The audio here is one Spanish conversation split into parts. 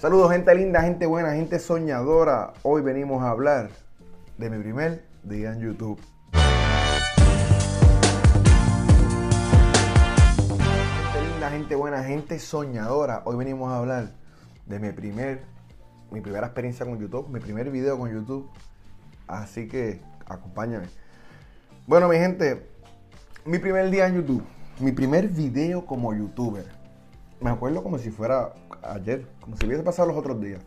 Saludos gente linda, gente buena, gente soñadora. Hoy venimos a hablar de mi primer día en YouTube. Gente linda, gente buena, gente soñadora. Hoy venimos a hablar de mi primer, mi primera experiencia con YouTube, mi primer video con YouTube. Así que acompáñame. Bueno, mi gente, mi primer día en YouTube, mi primer video como youtuber. Me acuerdo como si fuera ayer, como si hubiese pasado los otros días.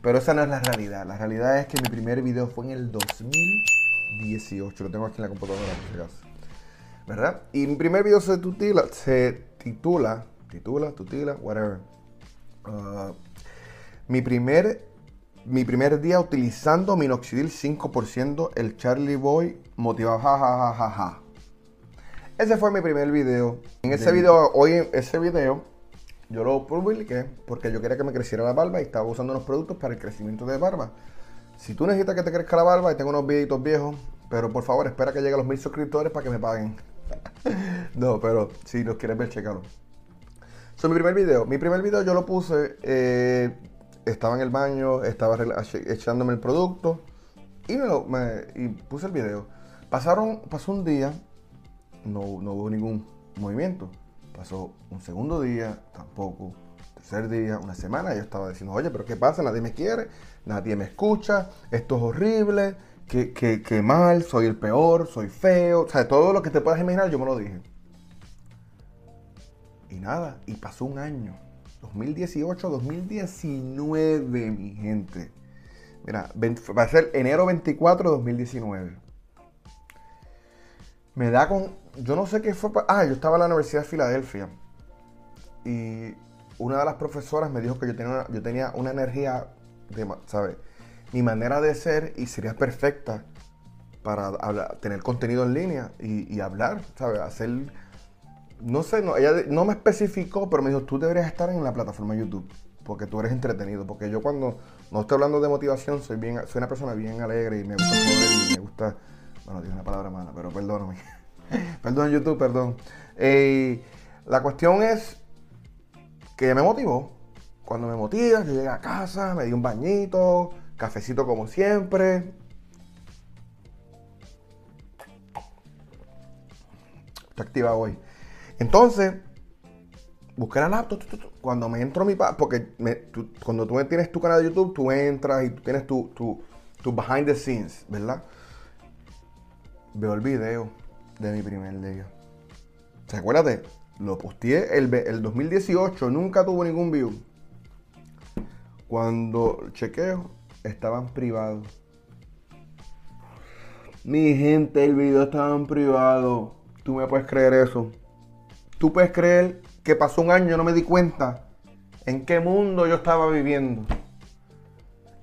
Pero esa no es la realidad. La realidad es que mi primer video fue en el 2018. Lo tengo aquí en la computadora, por si acaso. ¿Verdad? Y mi primer video se titula, se titula, titula, tutila, whatever. Uh, mi primer mi primer día utilizando minoxidil 5%, el Charlie Boy motivado, ja, Ese fue mi primer video. En ese video, hoy ese video, yo lo publiqué porque yo quería que me creciera la barba y estaba usando unos productos para el crecimiento de barba. Si tú necesitas que te crezca la barba y tengo unos videitos viejos, pero por favor espera que lleguen los mil suscriptores para que me paguen. no, pero si los quieres ver, chécalo. So, mi primer video. Mi primer video yo lo puse eh, estaba en el baño, estaba echándome el producto y, me, y puse el video. Pasaron, pasó un día, no, hubo ningún movimiento. Pasó un segundo día, tampoco. Tercer día, una semana, yo estaba diciendo, oye, pero ¿qué pasa? Nadie me quiere, nadie me escucha, esto es horrible, qué, qué mal, soy el peor, soy feo. O sea, todo lo que te puedas imaginar, yo me lo dije. Y nada, y pasó un año 2018, 2019, mi gente. Mira, va a ser enero 24 de 2019. Me da con. Yo no sé qué fue. Ah, yo estaba en la Universidad de Filadelfia. Y una de las profesoras me dijo que yo tenía una, yo tenía una energía, de, ¿sabes? Mi manera de ser y sería perfecta para tener contenido en línea y, hablar, ¿sabes? Hacer no sé, no, ella no me especificó, pero me dijo, tú deberías estar en la plataforma YouTube, porque tú eres entretenido, porque yo cuando no estoy hablando de motivación, soy bien, soy una persona bien alegre y me gusta joder y me gusta, bueno, tiene una palabra mala, pero perdóname. perdón YouTube, perdón. La cuestión es que me motivó. Cuando me motiva, yo llegué a casa, me di un bañito, cafecito como siempre. Está activa hoy. Entonces, busqué la laptop. Cuando me entro mi porque cuando tú tienes tu canal de YouTube, tú entras y tú tienes tu, tu, behind the scenes, ¿verdad? Veo el video de mi primer día. ¿Se acuérdate? Lo posteé el, el 2018, nunca tuvo ningún view. Cuando chequeo, estaban privados. Mi gente, el video estaba en privado. Tú me puedes creer eso. Tú puedes creer que pasó un año y no me di cuenta en qué mundo yo estaba viviendo.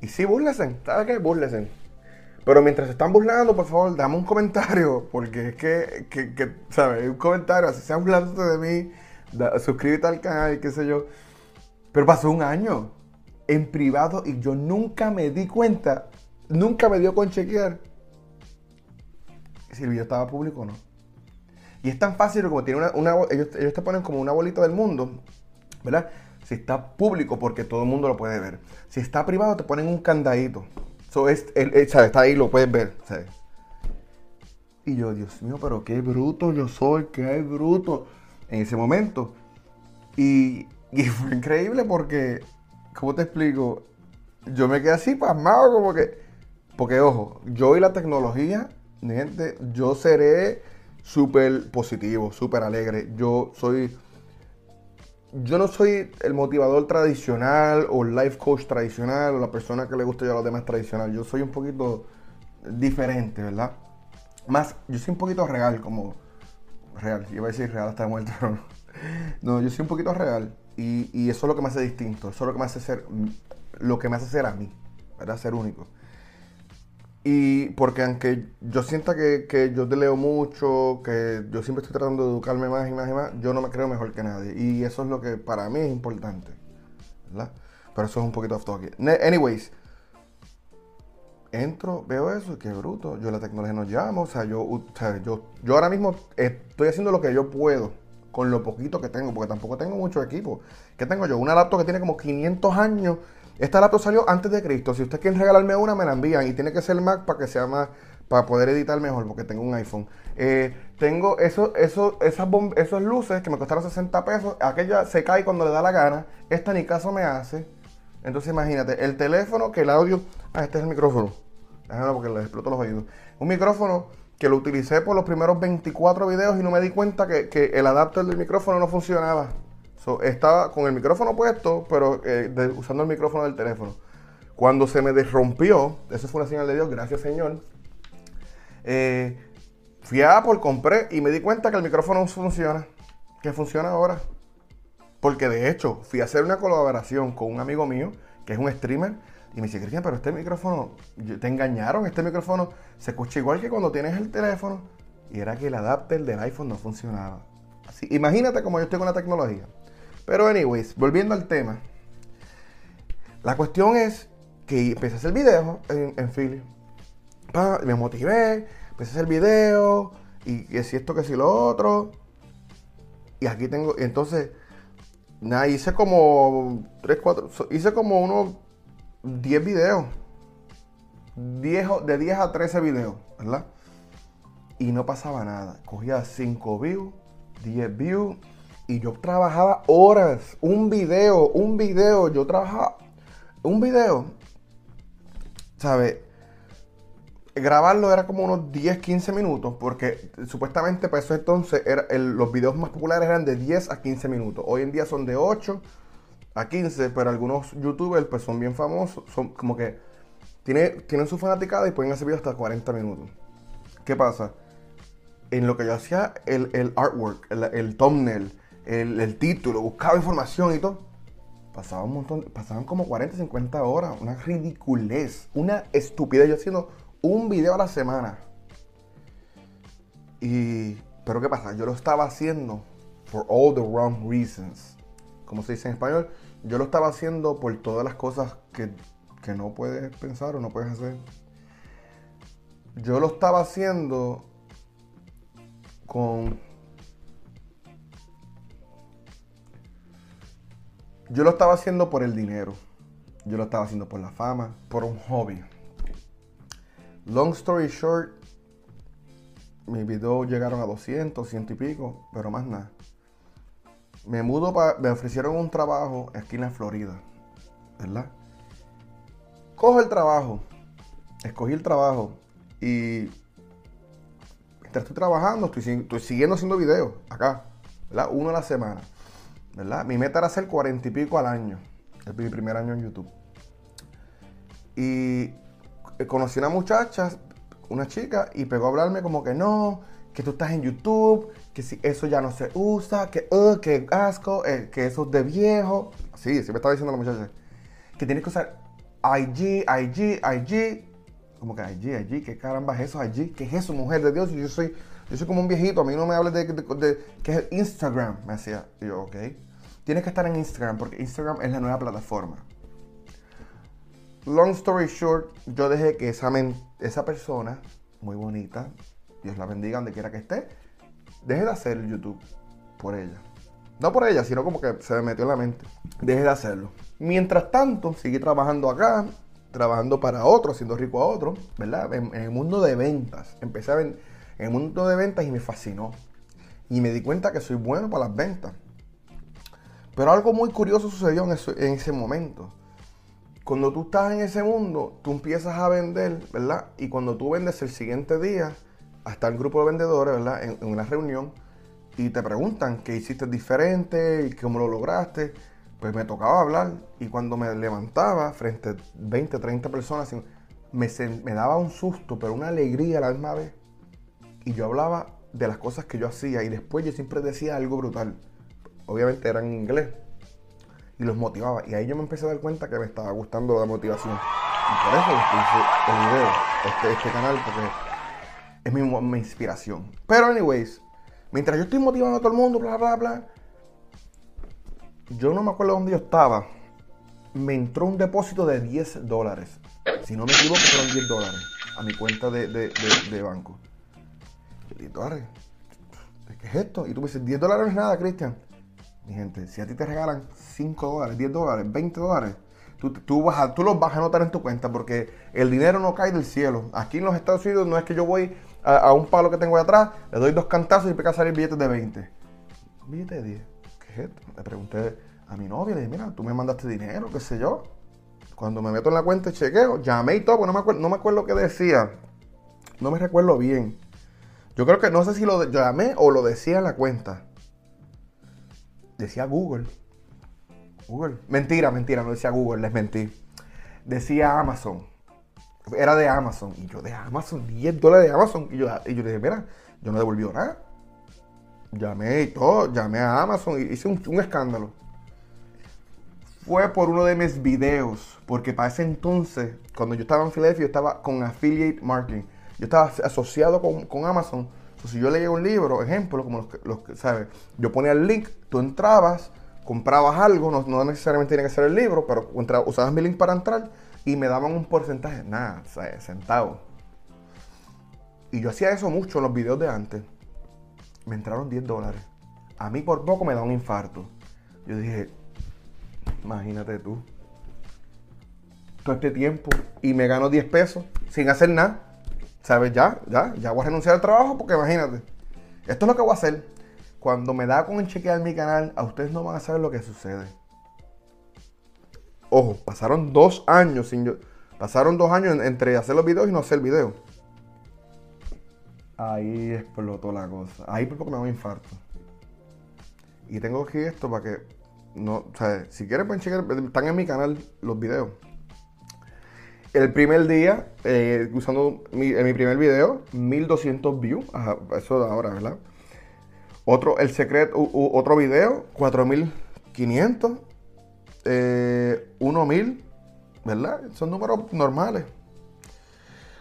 Y sí, burlesen, ¿sabes qué? Burlesen. Pero mientras están burlando, por favor, dame un comentario, porque es que, que, ¿sabes? Un comentario, así sea burlando de mí, suscríbete al canal, qué sé yo. Pero pasó un año en privado y yo nunca me di cuenta, nunca me dio con chequear si el video estaba público o no. Y es tan fácil como tiene una, ellos, te ponen como una bolita del mundo, ¿verdad? Si está público, porque todo el mundo lo puede ver. Si está privado, te ponen un candadito. So, es, Está ahí, lo puedes ver. Y yo, Dios mío, pero qué bruto yo soy, qué bruto en ese momento. Y, y fue increíble porque, ¿cómo te explico? Yo me quedé así pasmado, como que. Porque, ojo, yo y la tecnología, gente, yo seré súper positivo, súper alegre. Yo soy. Yo no soy el motivador tradicional o el life coach tradicional o la persona que le gusta ya a los demás tradicional. Yo soy un poquito diferente, ¿verdad? Más, yo soy un poquito real, como. Real, yo iba a decir real hasta muerto, no. No, yo soy un poquito real. Y, y, eso es lo que me hace distinto. Eso es lo que me hace ser. Lo que me hace ser a mí, ¿verdad? Ser único. Y porque aunque yo sienta que, yo te leo mucho, que yo siempre estoy tratando de educarme más y más y más, yo no me creo mejor que nadie. Y eso es lo que para mí es importante. ¿Verdad? Pero eso es un poquito off topic. Anyways, entro, veo eso, qué bruto. Yo la tecnología nos llama, o sea, yo, yo, yo ahora mismo estoy haciendo lo que yo puedo con lo poquito que tengo, porque tampoco tengo mucho equipo. ¿Qué tengo yo? Una laptop que tiene como 500 años. Esta laptop salió antes de Cristo. Si ustedes quieren regalarme una, me la envían. Y tiene que ser Mac para que sea más, para poder editar mejor, porque tengo un iPhone. Eh, tengo eso, eso, esas luces que me costaron 60 pesos. Aquella se cae cuando le da la gana. Esta ni caso me hace. Entonces imagínate, el teléfono que el audio. Ah, este es el micrófono. Déjame porque le exploto los oídos. Un micrófono que lo utilicé por los primeros 24 videos y no me di cuenta que, el adapter del micrófono no funcionaba. Estaba con el micrófono puesto, pero eh, usando el micrófono del teléfono. Cuando se me desrompió, eso fue una señal de Dios, gracias Señor. Eh, fui a Apple, compré y me di cuenta que el micrófono funciona. Que funciona ahora. Porque de hecho, fui a hacer una colaboración con un amigo mío, que es un streamer, y me dice, Cristian, pero este micrófono, te engañaron, este micrófono se escucha igual que cuando tienes el teléfono. Y era que el adapter del iPhone no funcionaba. Así, imagínate cómo yo estoy con la tecnología. Pero anyways, volviendo al tema. La cuestión es que empecé a hacer video en, en Philly. me motivé, empecé a hacer video, y que si esto, que si lo otro. Y aquí tengo, y entonces, nada, hice como 3, 4, hice como unos 10 videos. 10, de 10 a 13 videos, ¿verdad? Y no pasaba nada. Cogía 5 views, 10 views. Y yo trabajaba horas. Un video, un video. Yo trabajaba un video. ¿Sabes? Grabarlo era como unos 10, 15 minutos. Porque supuestamente para eso entonces los videos más populares eran de 10 a 15 minutos. Hoy en día son de 8 a 15, pero algunos youtubers pues son bien famosos, son como que tiene, tienen su fanaticada y pueden hacer videos hasta 40 minutos. ¿Qué pasa? En lo que yo hacía el, artwork, el, thumbnail, el, título, buscaba información y todo, pasaba un montón, pasaban como 40, 50 horas, una ridiculez, una estupidez. Yo haciendo un video a la semana. Y, pero ¿qué pasa? Yo lo estaba haciendo for all the wrong reasons como se dice en español, yo lo estaba haciendo por todas las cosas que, no puedes pensar o no puedes hacer. Yo lo estaba haciendo con... Yo lo estaba haciendo por el dinero. Yo lo estaba haciendo por la fama, por un hobby. Long story short, mis videos llegaron a 200, 100 y pico, pero más nada me mudo para. Me ofrecieron un trabajo aquí en la Florida, ¿verdad? Cojo el trabajo, escogí el trabajo y. Mientras estoy trabajando, estoy, siguiendo haciendo videos acá, ¿verdad? Uno a la semana, ¿verdad? Mi meta era hacer cuarenta y pico al año. Es mi primer año en YouTube. Y conocí una muchacha, una chica, y pegó a hablarme como que no, que tú estás en YouTube, que si eso ya no se usa, que, uh, que asco, eh, que eso es de viejo. Sí, sí me estaba diciendo la muchacha. Que tienes que usar IG, IG, IG. Como que IG, IG, ¿qué caramba es eso? IG, ¿qué es eso, mujer de Dios? Yo soy, yo soy como un viejito, a mí no me hables de, de, que es Instagram, me decía. Yo, ok. Tienes que estar en Instagram porque Instagram es la nueva plataforma. Long story short, yo dejé que esa, esa persona, muy bonita, Dios la bendiga donde quiera que esté, deje de hacer YouTube por ella. No por ella, sino como que se me metió en la mente. Deje de hacerlo. Mientras tanto, seguí trabajando acá, trabajando para otros, haciendo rico a otros, ¿verdad? En, el mundo de ventas. Empecé a en el mundo de ventas y me fascinó. Y me di cuenta que soy bueno para las ventas. Pero algo muy curioso sucedió en, ese momento. Cuando tú estás en ese mundo, tú empiezas a vender, ¿verdad? Y cuando tú vendes el siguiente día, hasta el grupo de vendedores, ¿verdad? En, una reunión y te preguntan qué hiciste diferente y cómo lo lograste. Pues me tocaba hablar y cuando me levantaba frente a 20, 30 personas, me, me daba un susto, pero una alegría a la misma vez. Y yo hablaba de las cosas que yo hacía y después yo siempre decía algo brutal. Obviamente era en inglés y los motivaba. Y ahí yo me empecé a dar cuenta que me estaba gustando la motivación. Y por eso hice el video, este, este canal, porque es mi, inspiración. Pero, anyways, mientras yo estoy motivando a todo el mundo, bla, bla, bla, yo no me acuerdo dónde yo estaba. Me entró un depósito de 10 dólares. Si no me equivoco, fueron 10 dólares a mi cuenta de, banco. ¿Qué es esto? Y tú me dices, 10 dólares no es nada, Cristian. Mi gente, si a ti te regalan 5 dólares, 10 dólares, 20 dólares, tú, tú, vas tú los vas a anotar en tu cuenta porque el dinero no cae del cielo. Aquí en los Estados Unidos no es que yo voy a, un palo que tengo ahí atrás, le doy dos cantazos y me a salir billetes de 20. Billete de 10. ¿Qué es esto? Le pregunté a mi novia, le dije, mira, tú me mandaste dinero, qué sé yo. Cuando me meto en la cuenta y chequeo, llamé y todo, no me acuerdo, no me acuerdo qué decía. No me recuerdo bien. Yo creo que no sé si lo llamé o lo decía en la cuenta. Decía Google. Google. Mentira, mentira, no decía Google, les mentí. Decía Amazon. Era de Amazon. Y yo de Amazon, 10 dólares de Amazon. Y yo, y yo dije, mira, yo no devolvió nada. Llamé y todo, llamé a Amazon y hice un, un escándalo. Fue por uno de mis videos, porque para ese entonces, cuando yo estaba en Philadelphia, yo estaba con Affiliate Marketing. Yo estaba asociado con, Amazon. si yo leía un libro, ejemplo, como los que, ¿sabes? Yo ponía el link, tú entrabas, comprabas algo, no, necesariamente tiene que ser el libro, pero usabas mi link para entrar y me daban un porcentaje, nada, centavos. Y yo hacía eso mucho en los videos de antes. Me entraron 10 dólares. A mí por poco me da un infarto. Yo dije, imagínate tú. Todo este tiempo y me gano 10 pesos sin hacer nada. ¿Sabes? Ya, ya, ya voy a renunciar al trabajo porque imagínate. Esto es lo que voy a hacer. Cuando me da con chequear mi canal, a ustedes no van a saber lo que sucede. Ojo, pasaron dos años sin yo. Pasaron dos años entre hacer los videos y no hacer video. Ahí explotó la cosa. Ahí por poco me da un infarto. Y tengo aquí esto para que. No, o sea, si quieren pueden chequear. Están en mi canal los videos. El primer día, eh, usando mi, primer video, 1200 views. eso de ahora, ¿verdad? Otro, el secreto, otro video, 4500. Eh, 1000, ¿verdad? Son números normales.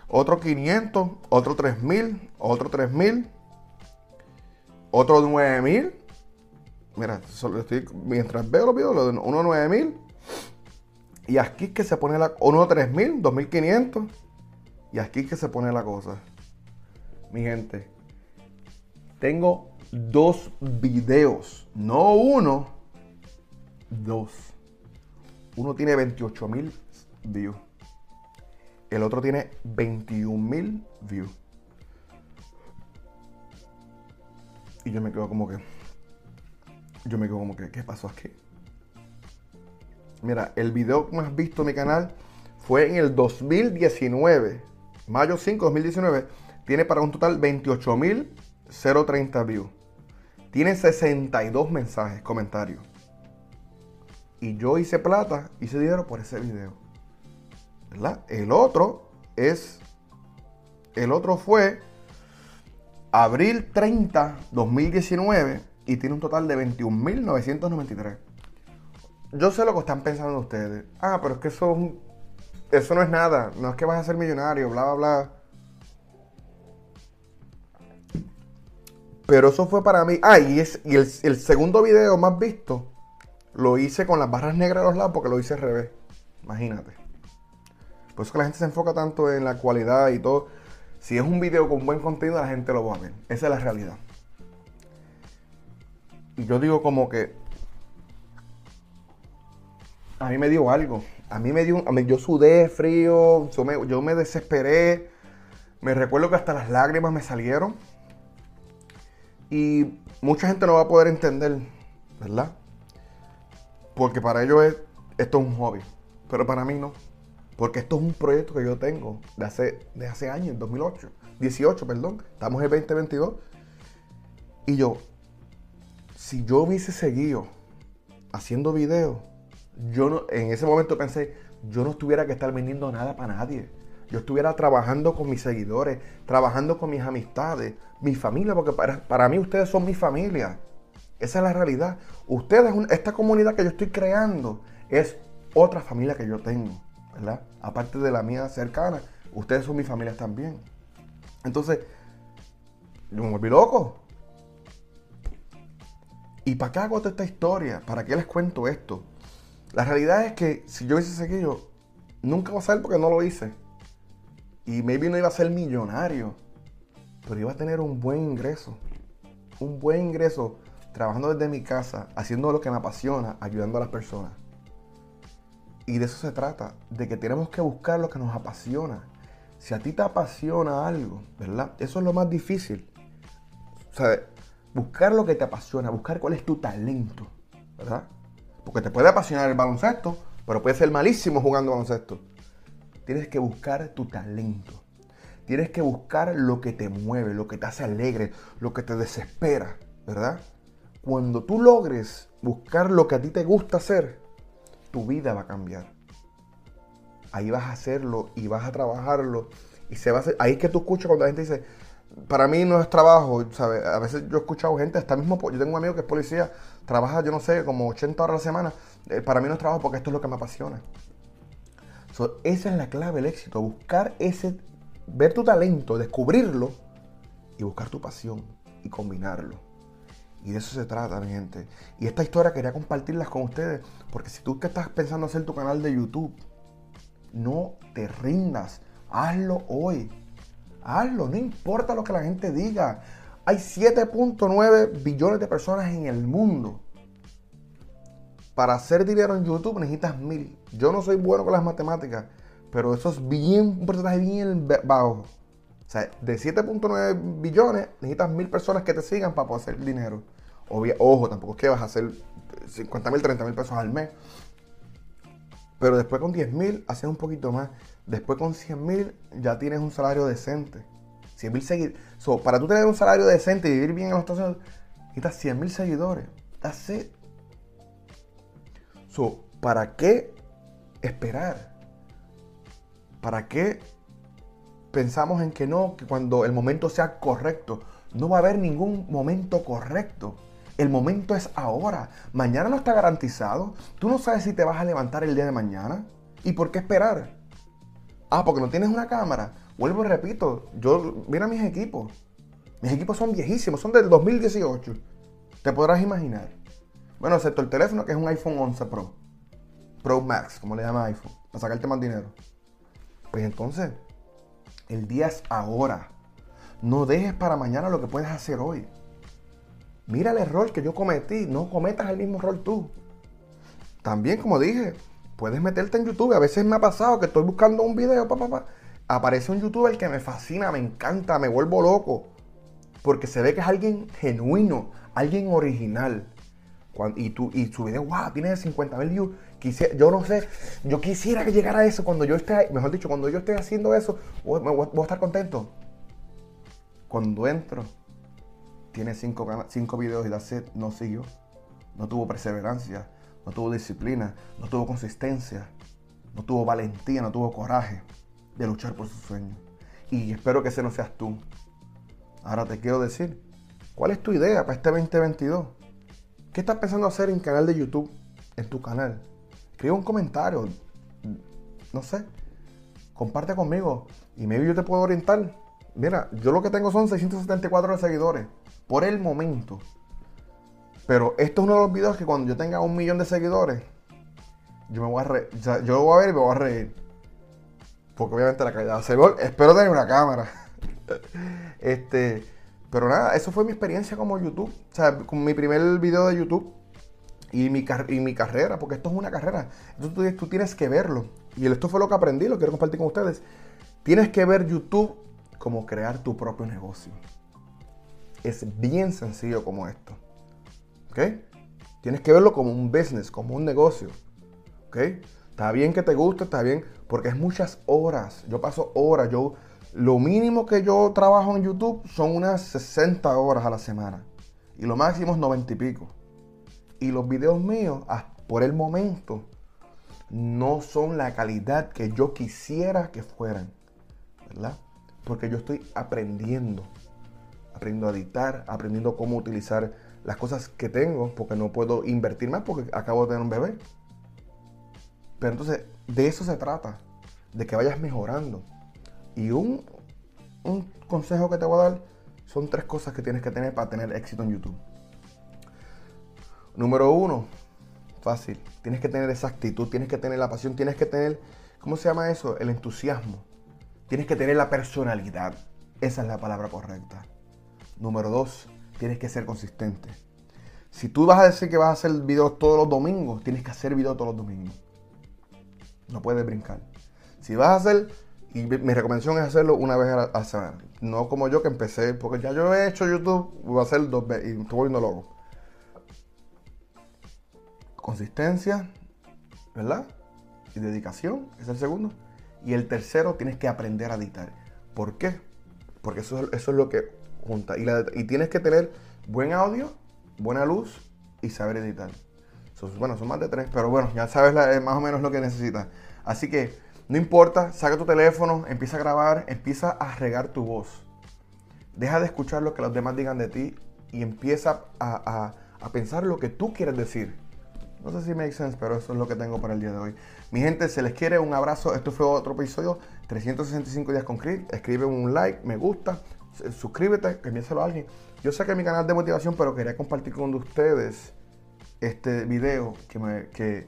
Otro 500, otro 3000, otro 3000, otro 9000. Mira, estoy, mientras veo los videos, uno 9000 y aquí que se pone la... Uno 3000, 2500. Y aquí que se pone la cosa. Mi gente. Tengo dos videos. No uno. Dos. Uno tiene 28.000 views. El otro tiene 21.000 views. Y yo me quedo como que... Yo me quedo como que... ¿Qué pasó aquí? Mira, el video más visto en mi canal fue en el 2019. Mayo 5, 2019. Tiene para un total 28.030 views. Tiene 62 mensajes, comentarios. Y yo hice plata, hice dinero por ese video. ¿Verdad? El otro es. El otro fue abril 30, 2019. Y tiene un total de 21.993 yo sé lo que están pensando ustedes. Ah, pero es que eso, eso no es nada. No es que vas a ser millonario, bla, bla, bla. Pero eso fue para mí. Ah, y, y el, segundo video más visto lo hice con las barras negras de los lados porque lo hice al revés. Imagínate. Por eso que la gente se enfoca tanto en la cualidad y todo. Si es un video con buen contenido, la gente lo va a ver. Esa es la realidad. Y yo digo como que a mí me dio algo. A mí me dio, a mí, yo sudé frío, yo me, desesperé. Me recuerdo que hasta las lágrimas me salieron. Y mucha gente no va a poder entender, ¿verdad? Porque para ellos es, esto es un hobby. Pero para mí no. Porque esto es un proyecto que yo tengo de hace, de hace años, 2008. 18, perdón. Estamos en 2022. Y yo, si yo hubiese seguido haciendo videos, yo no, en ese momento pensé, yo no estuviera que estar vendiendo nada para nadie. Yo estuviera trabajando con mis seguidores, trabajando con mis amistades, mi familia, porque para, para mí ustedes son mi familia. Esa es la realidad. Ustedes, esta comunidad que yo estoy creando, es otra familia que yo tengo, ¿verdad? Aparte de la mía cercana, ustedes son mi familia también. Entonces, yo me volví loco. ¿Y para qué hago toda esta historia? ¿Para qué les cuento esto? La realidad es que si yo hubiese seguido, nunca va a ser porque no lo hice. Y maybe no iba a ser millonario, pero iba a tener un buen ingreso. un buen ingreso trabajando desde mi casa, haciendo lo que me apasiona, ayudando a las personas. Y de eso se trata, de que tenemos que buscar lo que nos apasiona. Si a ti te apasiona algo, ¿verdad? Eso es lo más difícil. O sea, buscar lo que te apasiona, buscar cuál es tu talento, ¿verdad? Porque te puede apasionar el baloncesto, pero puede ser malísimo jugando baloncesto. Tienes que buscar tu talento. Tienes que buscar lo que te mueve, lo que te hace alegre, lo que te desespera, ¿verdad? Cuando tú logres buscar lo que a ti te gusta hacer, tu vida va a cambiar. Ahí vas a hacerlo y vas a trabajarlo y se va a hacer. Ahí es que tú escuchas cuando la gente dice, para mí no es trabajo, ¿sabes? A veces yo he escuchado gente, hasta mismo, yo tengo un amigo que es policía, trabaja, yo no sé, como 80 horas a la semana. Eh, para mí no es trabajo porque esto es lo que me apasiona. esa es la clave del éxito, buscar ese ver tu talento, descubrirlo y buscar tu pasión y combinarlo. Y de eso se trata, mi gente. Y esta historia quería compartirlas con ustedes, porque si tú que estás pensando hacer tu canal de YouTube, no te rindas, hazlo hoy. Hazlo, no importa lo que la gente diga. Hay 7.9 billones de personas en el mundo. Para hacer dinero en YouTube necesitas mil. Yo no soy bueno con las matemáticas, pero eso es bien, un porcentaje bien bajo. O sea, de 7.9 billones necesitas mil personas que te sigan para poder hacer dinero. ojo, tampoco es que vas a hacer 50 mil, 30 mil pesos al mes. Pero después con 10 mil haces un poquito más. Después con 100 mil ya tienes un salario decente. 100 mil seguidores. para tú tener un salario decente y vivir bien en los Estados Unidos, necesitas 100 mil seguidores. That's it. So, ¿para qué esperar? ¿Para qué pensamos en que no, que cuando el momento sea correcto? No va a haber ningún momento correcto. El momento es ahora. Mañana no está garantizado. Tú no sabes si te vas a levantar el día de mañana. ¿Y por qué esperar? Ah, porque no tienes una cámara. Vuelvo y repito, yo, mira mis equipos. Mis equipos son viejísimos, son del 2018. Te podrás imaginar. Bueno, excepto el teléfono que es un iPhone 11 Pro. Pro Max, como le llama iPhone, para sacarte más dinero. Pues entonces, el día es ahora. No dejes para mañana lo que puedes hacer hoy. Mira el error que yo cometí, no cometas el mismo error tú. También, como dije, puedes meterte en YouTube. A veces me ha pasado que estoy buscando un video, papá, aparece un youtuber que me fascina, me encanta, me vuelvo loco. Porque se ve que es alguien genuino, alguien original. y, tú, y su video, wow, tiene 50 mil views yo no sé, yo quisiera que llegara a eso cuando yo esté, mejor dicho, cuando yo esté haciendo eso, voy, a estar contento. Cuando entro, tiene cinco, cinco videos y la set no siguió. No tuvo perseverancia, no tuvo disciplina, no tuvo consistencia, no tuvo valentía, no tuvo coraje de luchar por su sueño. Y espero que ese no seas tú. Ahora te quiero decir, ¿cuál es tu idea para este 2022? ¿Qué estás pensando hacer en canal de YouTube? En tu canal escribe un comentario, no sé, comparte conmigo y maybe yo te puedo orientar. Mira, yo lo que tengo son 674 seguidores por el momento. Pero esto es uno de los videos que cuando yo tenga un millón de seguidores, yo me voy a reír. yo lo voy a ver y me voy a reír. Porque obviamente la calidad se Espero tener una cámara. este. Pero nada, eso fue mi experiencia como YouTube. O sea, con mi primer video de YouTube y mi, mi carrera, porque esto es una carrera. Entonces tú, tienes que verlo. Y esto fue lo que aprendí, lo quiero compartir con ustedes. Tienes que ver YouTube como crear tu propio negocio. Es bien sencillo como esto. ¿Ok? Tienes que verlo como un business, como un negocio. ¿Ok? Está bien que te guste, está bien, porque es muchas horas. Yo paso horas. Yo, lo mínimo que yo trabajo en YouTube son unas 60 horas a la semana. Y lo máximo es 90 y pico. Y los videos míos, por el momento, no son la calidad que yo quisiera que fueran. ¿Verdad? Porque yo estoy aprendiendo. Aprendiendo a editar, aprendiendo cómo utilizar las cosas que tengo, porque no puedo invertir más porque acabo de tener un bebé. Pero entonces, de eso se trata, de que vayas mejorando. Y un, un consejo que te voy a dar son tres cosas que tienes que tener para tener éxito en YouTube. Número uno, fácil. Tienes que tener esa actitud, tienes que tener la pasión, tienes que tener, ¿cómo se llama eso? El entusiasmo. Tienes que tener la personalidad. Esa es la palabra correcta. Número dos, tienes que ser consistente. Si tú vas a decir que vas a hacer videos todos los domingos, tienes que hacer videos todos los domingos. No puedes brincar. Si vas a hacer, y mi recomendación es hacerlo una vez a la. No como yo que empecé, porque ya yo he hecho YouTube, voy a hacer dos veces y estoy volviendo loco. Consistencia, ¿verdad? Y dedicación, es el segundo. Y el tercero, tienes que aprender a editar. ¿Por qué? Porque eso, eso es lo que junta. Y, y tienes que tener buen audio buena luz y saber editar. Bueno, son más de tres, pero bueno, ya sabes eh, más o menos lo que necesitas. Así que no importa, saca tu teléfono, empieza a grabar, empieza a regar tu voz. Deja de escuchar lo que los demás digan de ti y empieza a, a pensar lo que tú quieres decir. No sé si make sense, pero eso es lo que tengo para el día de hoy. Mi gente, se les quiere un abrazo. Esto fue otro episodio, 365 días con Chris. Escribe un like, me gusta, suscríbete, envíaselo a alguien. Yo sé que mi canal de motivación, pero quería compartir con ustedes este video que me que,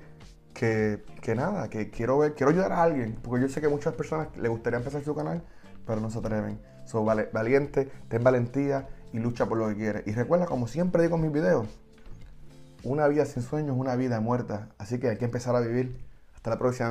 que, nada, que quiero ver, quiero ayudar a alguien, porque yo sé que muchas personas les gustaría empezar su canal, pero no se atreven. So, valiente, ten valentía y lucha por lo que quieres. Y recuerda, como siempre digo en mis videos, una vida sin sueños es una vida muerta. Así que hay que empezar a vivir. Hasta la próxima.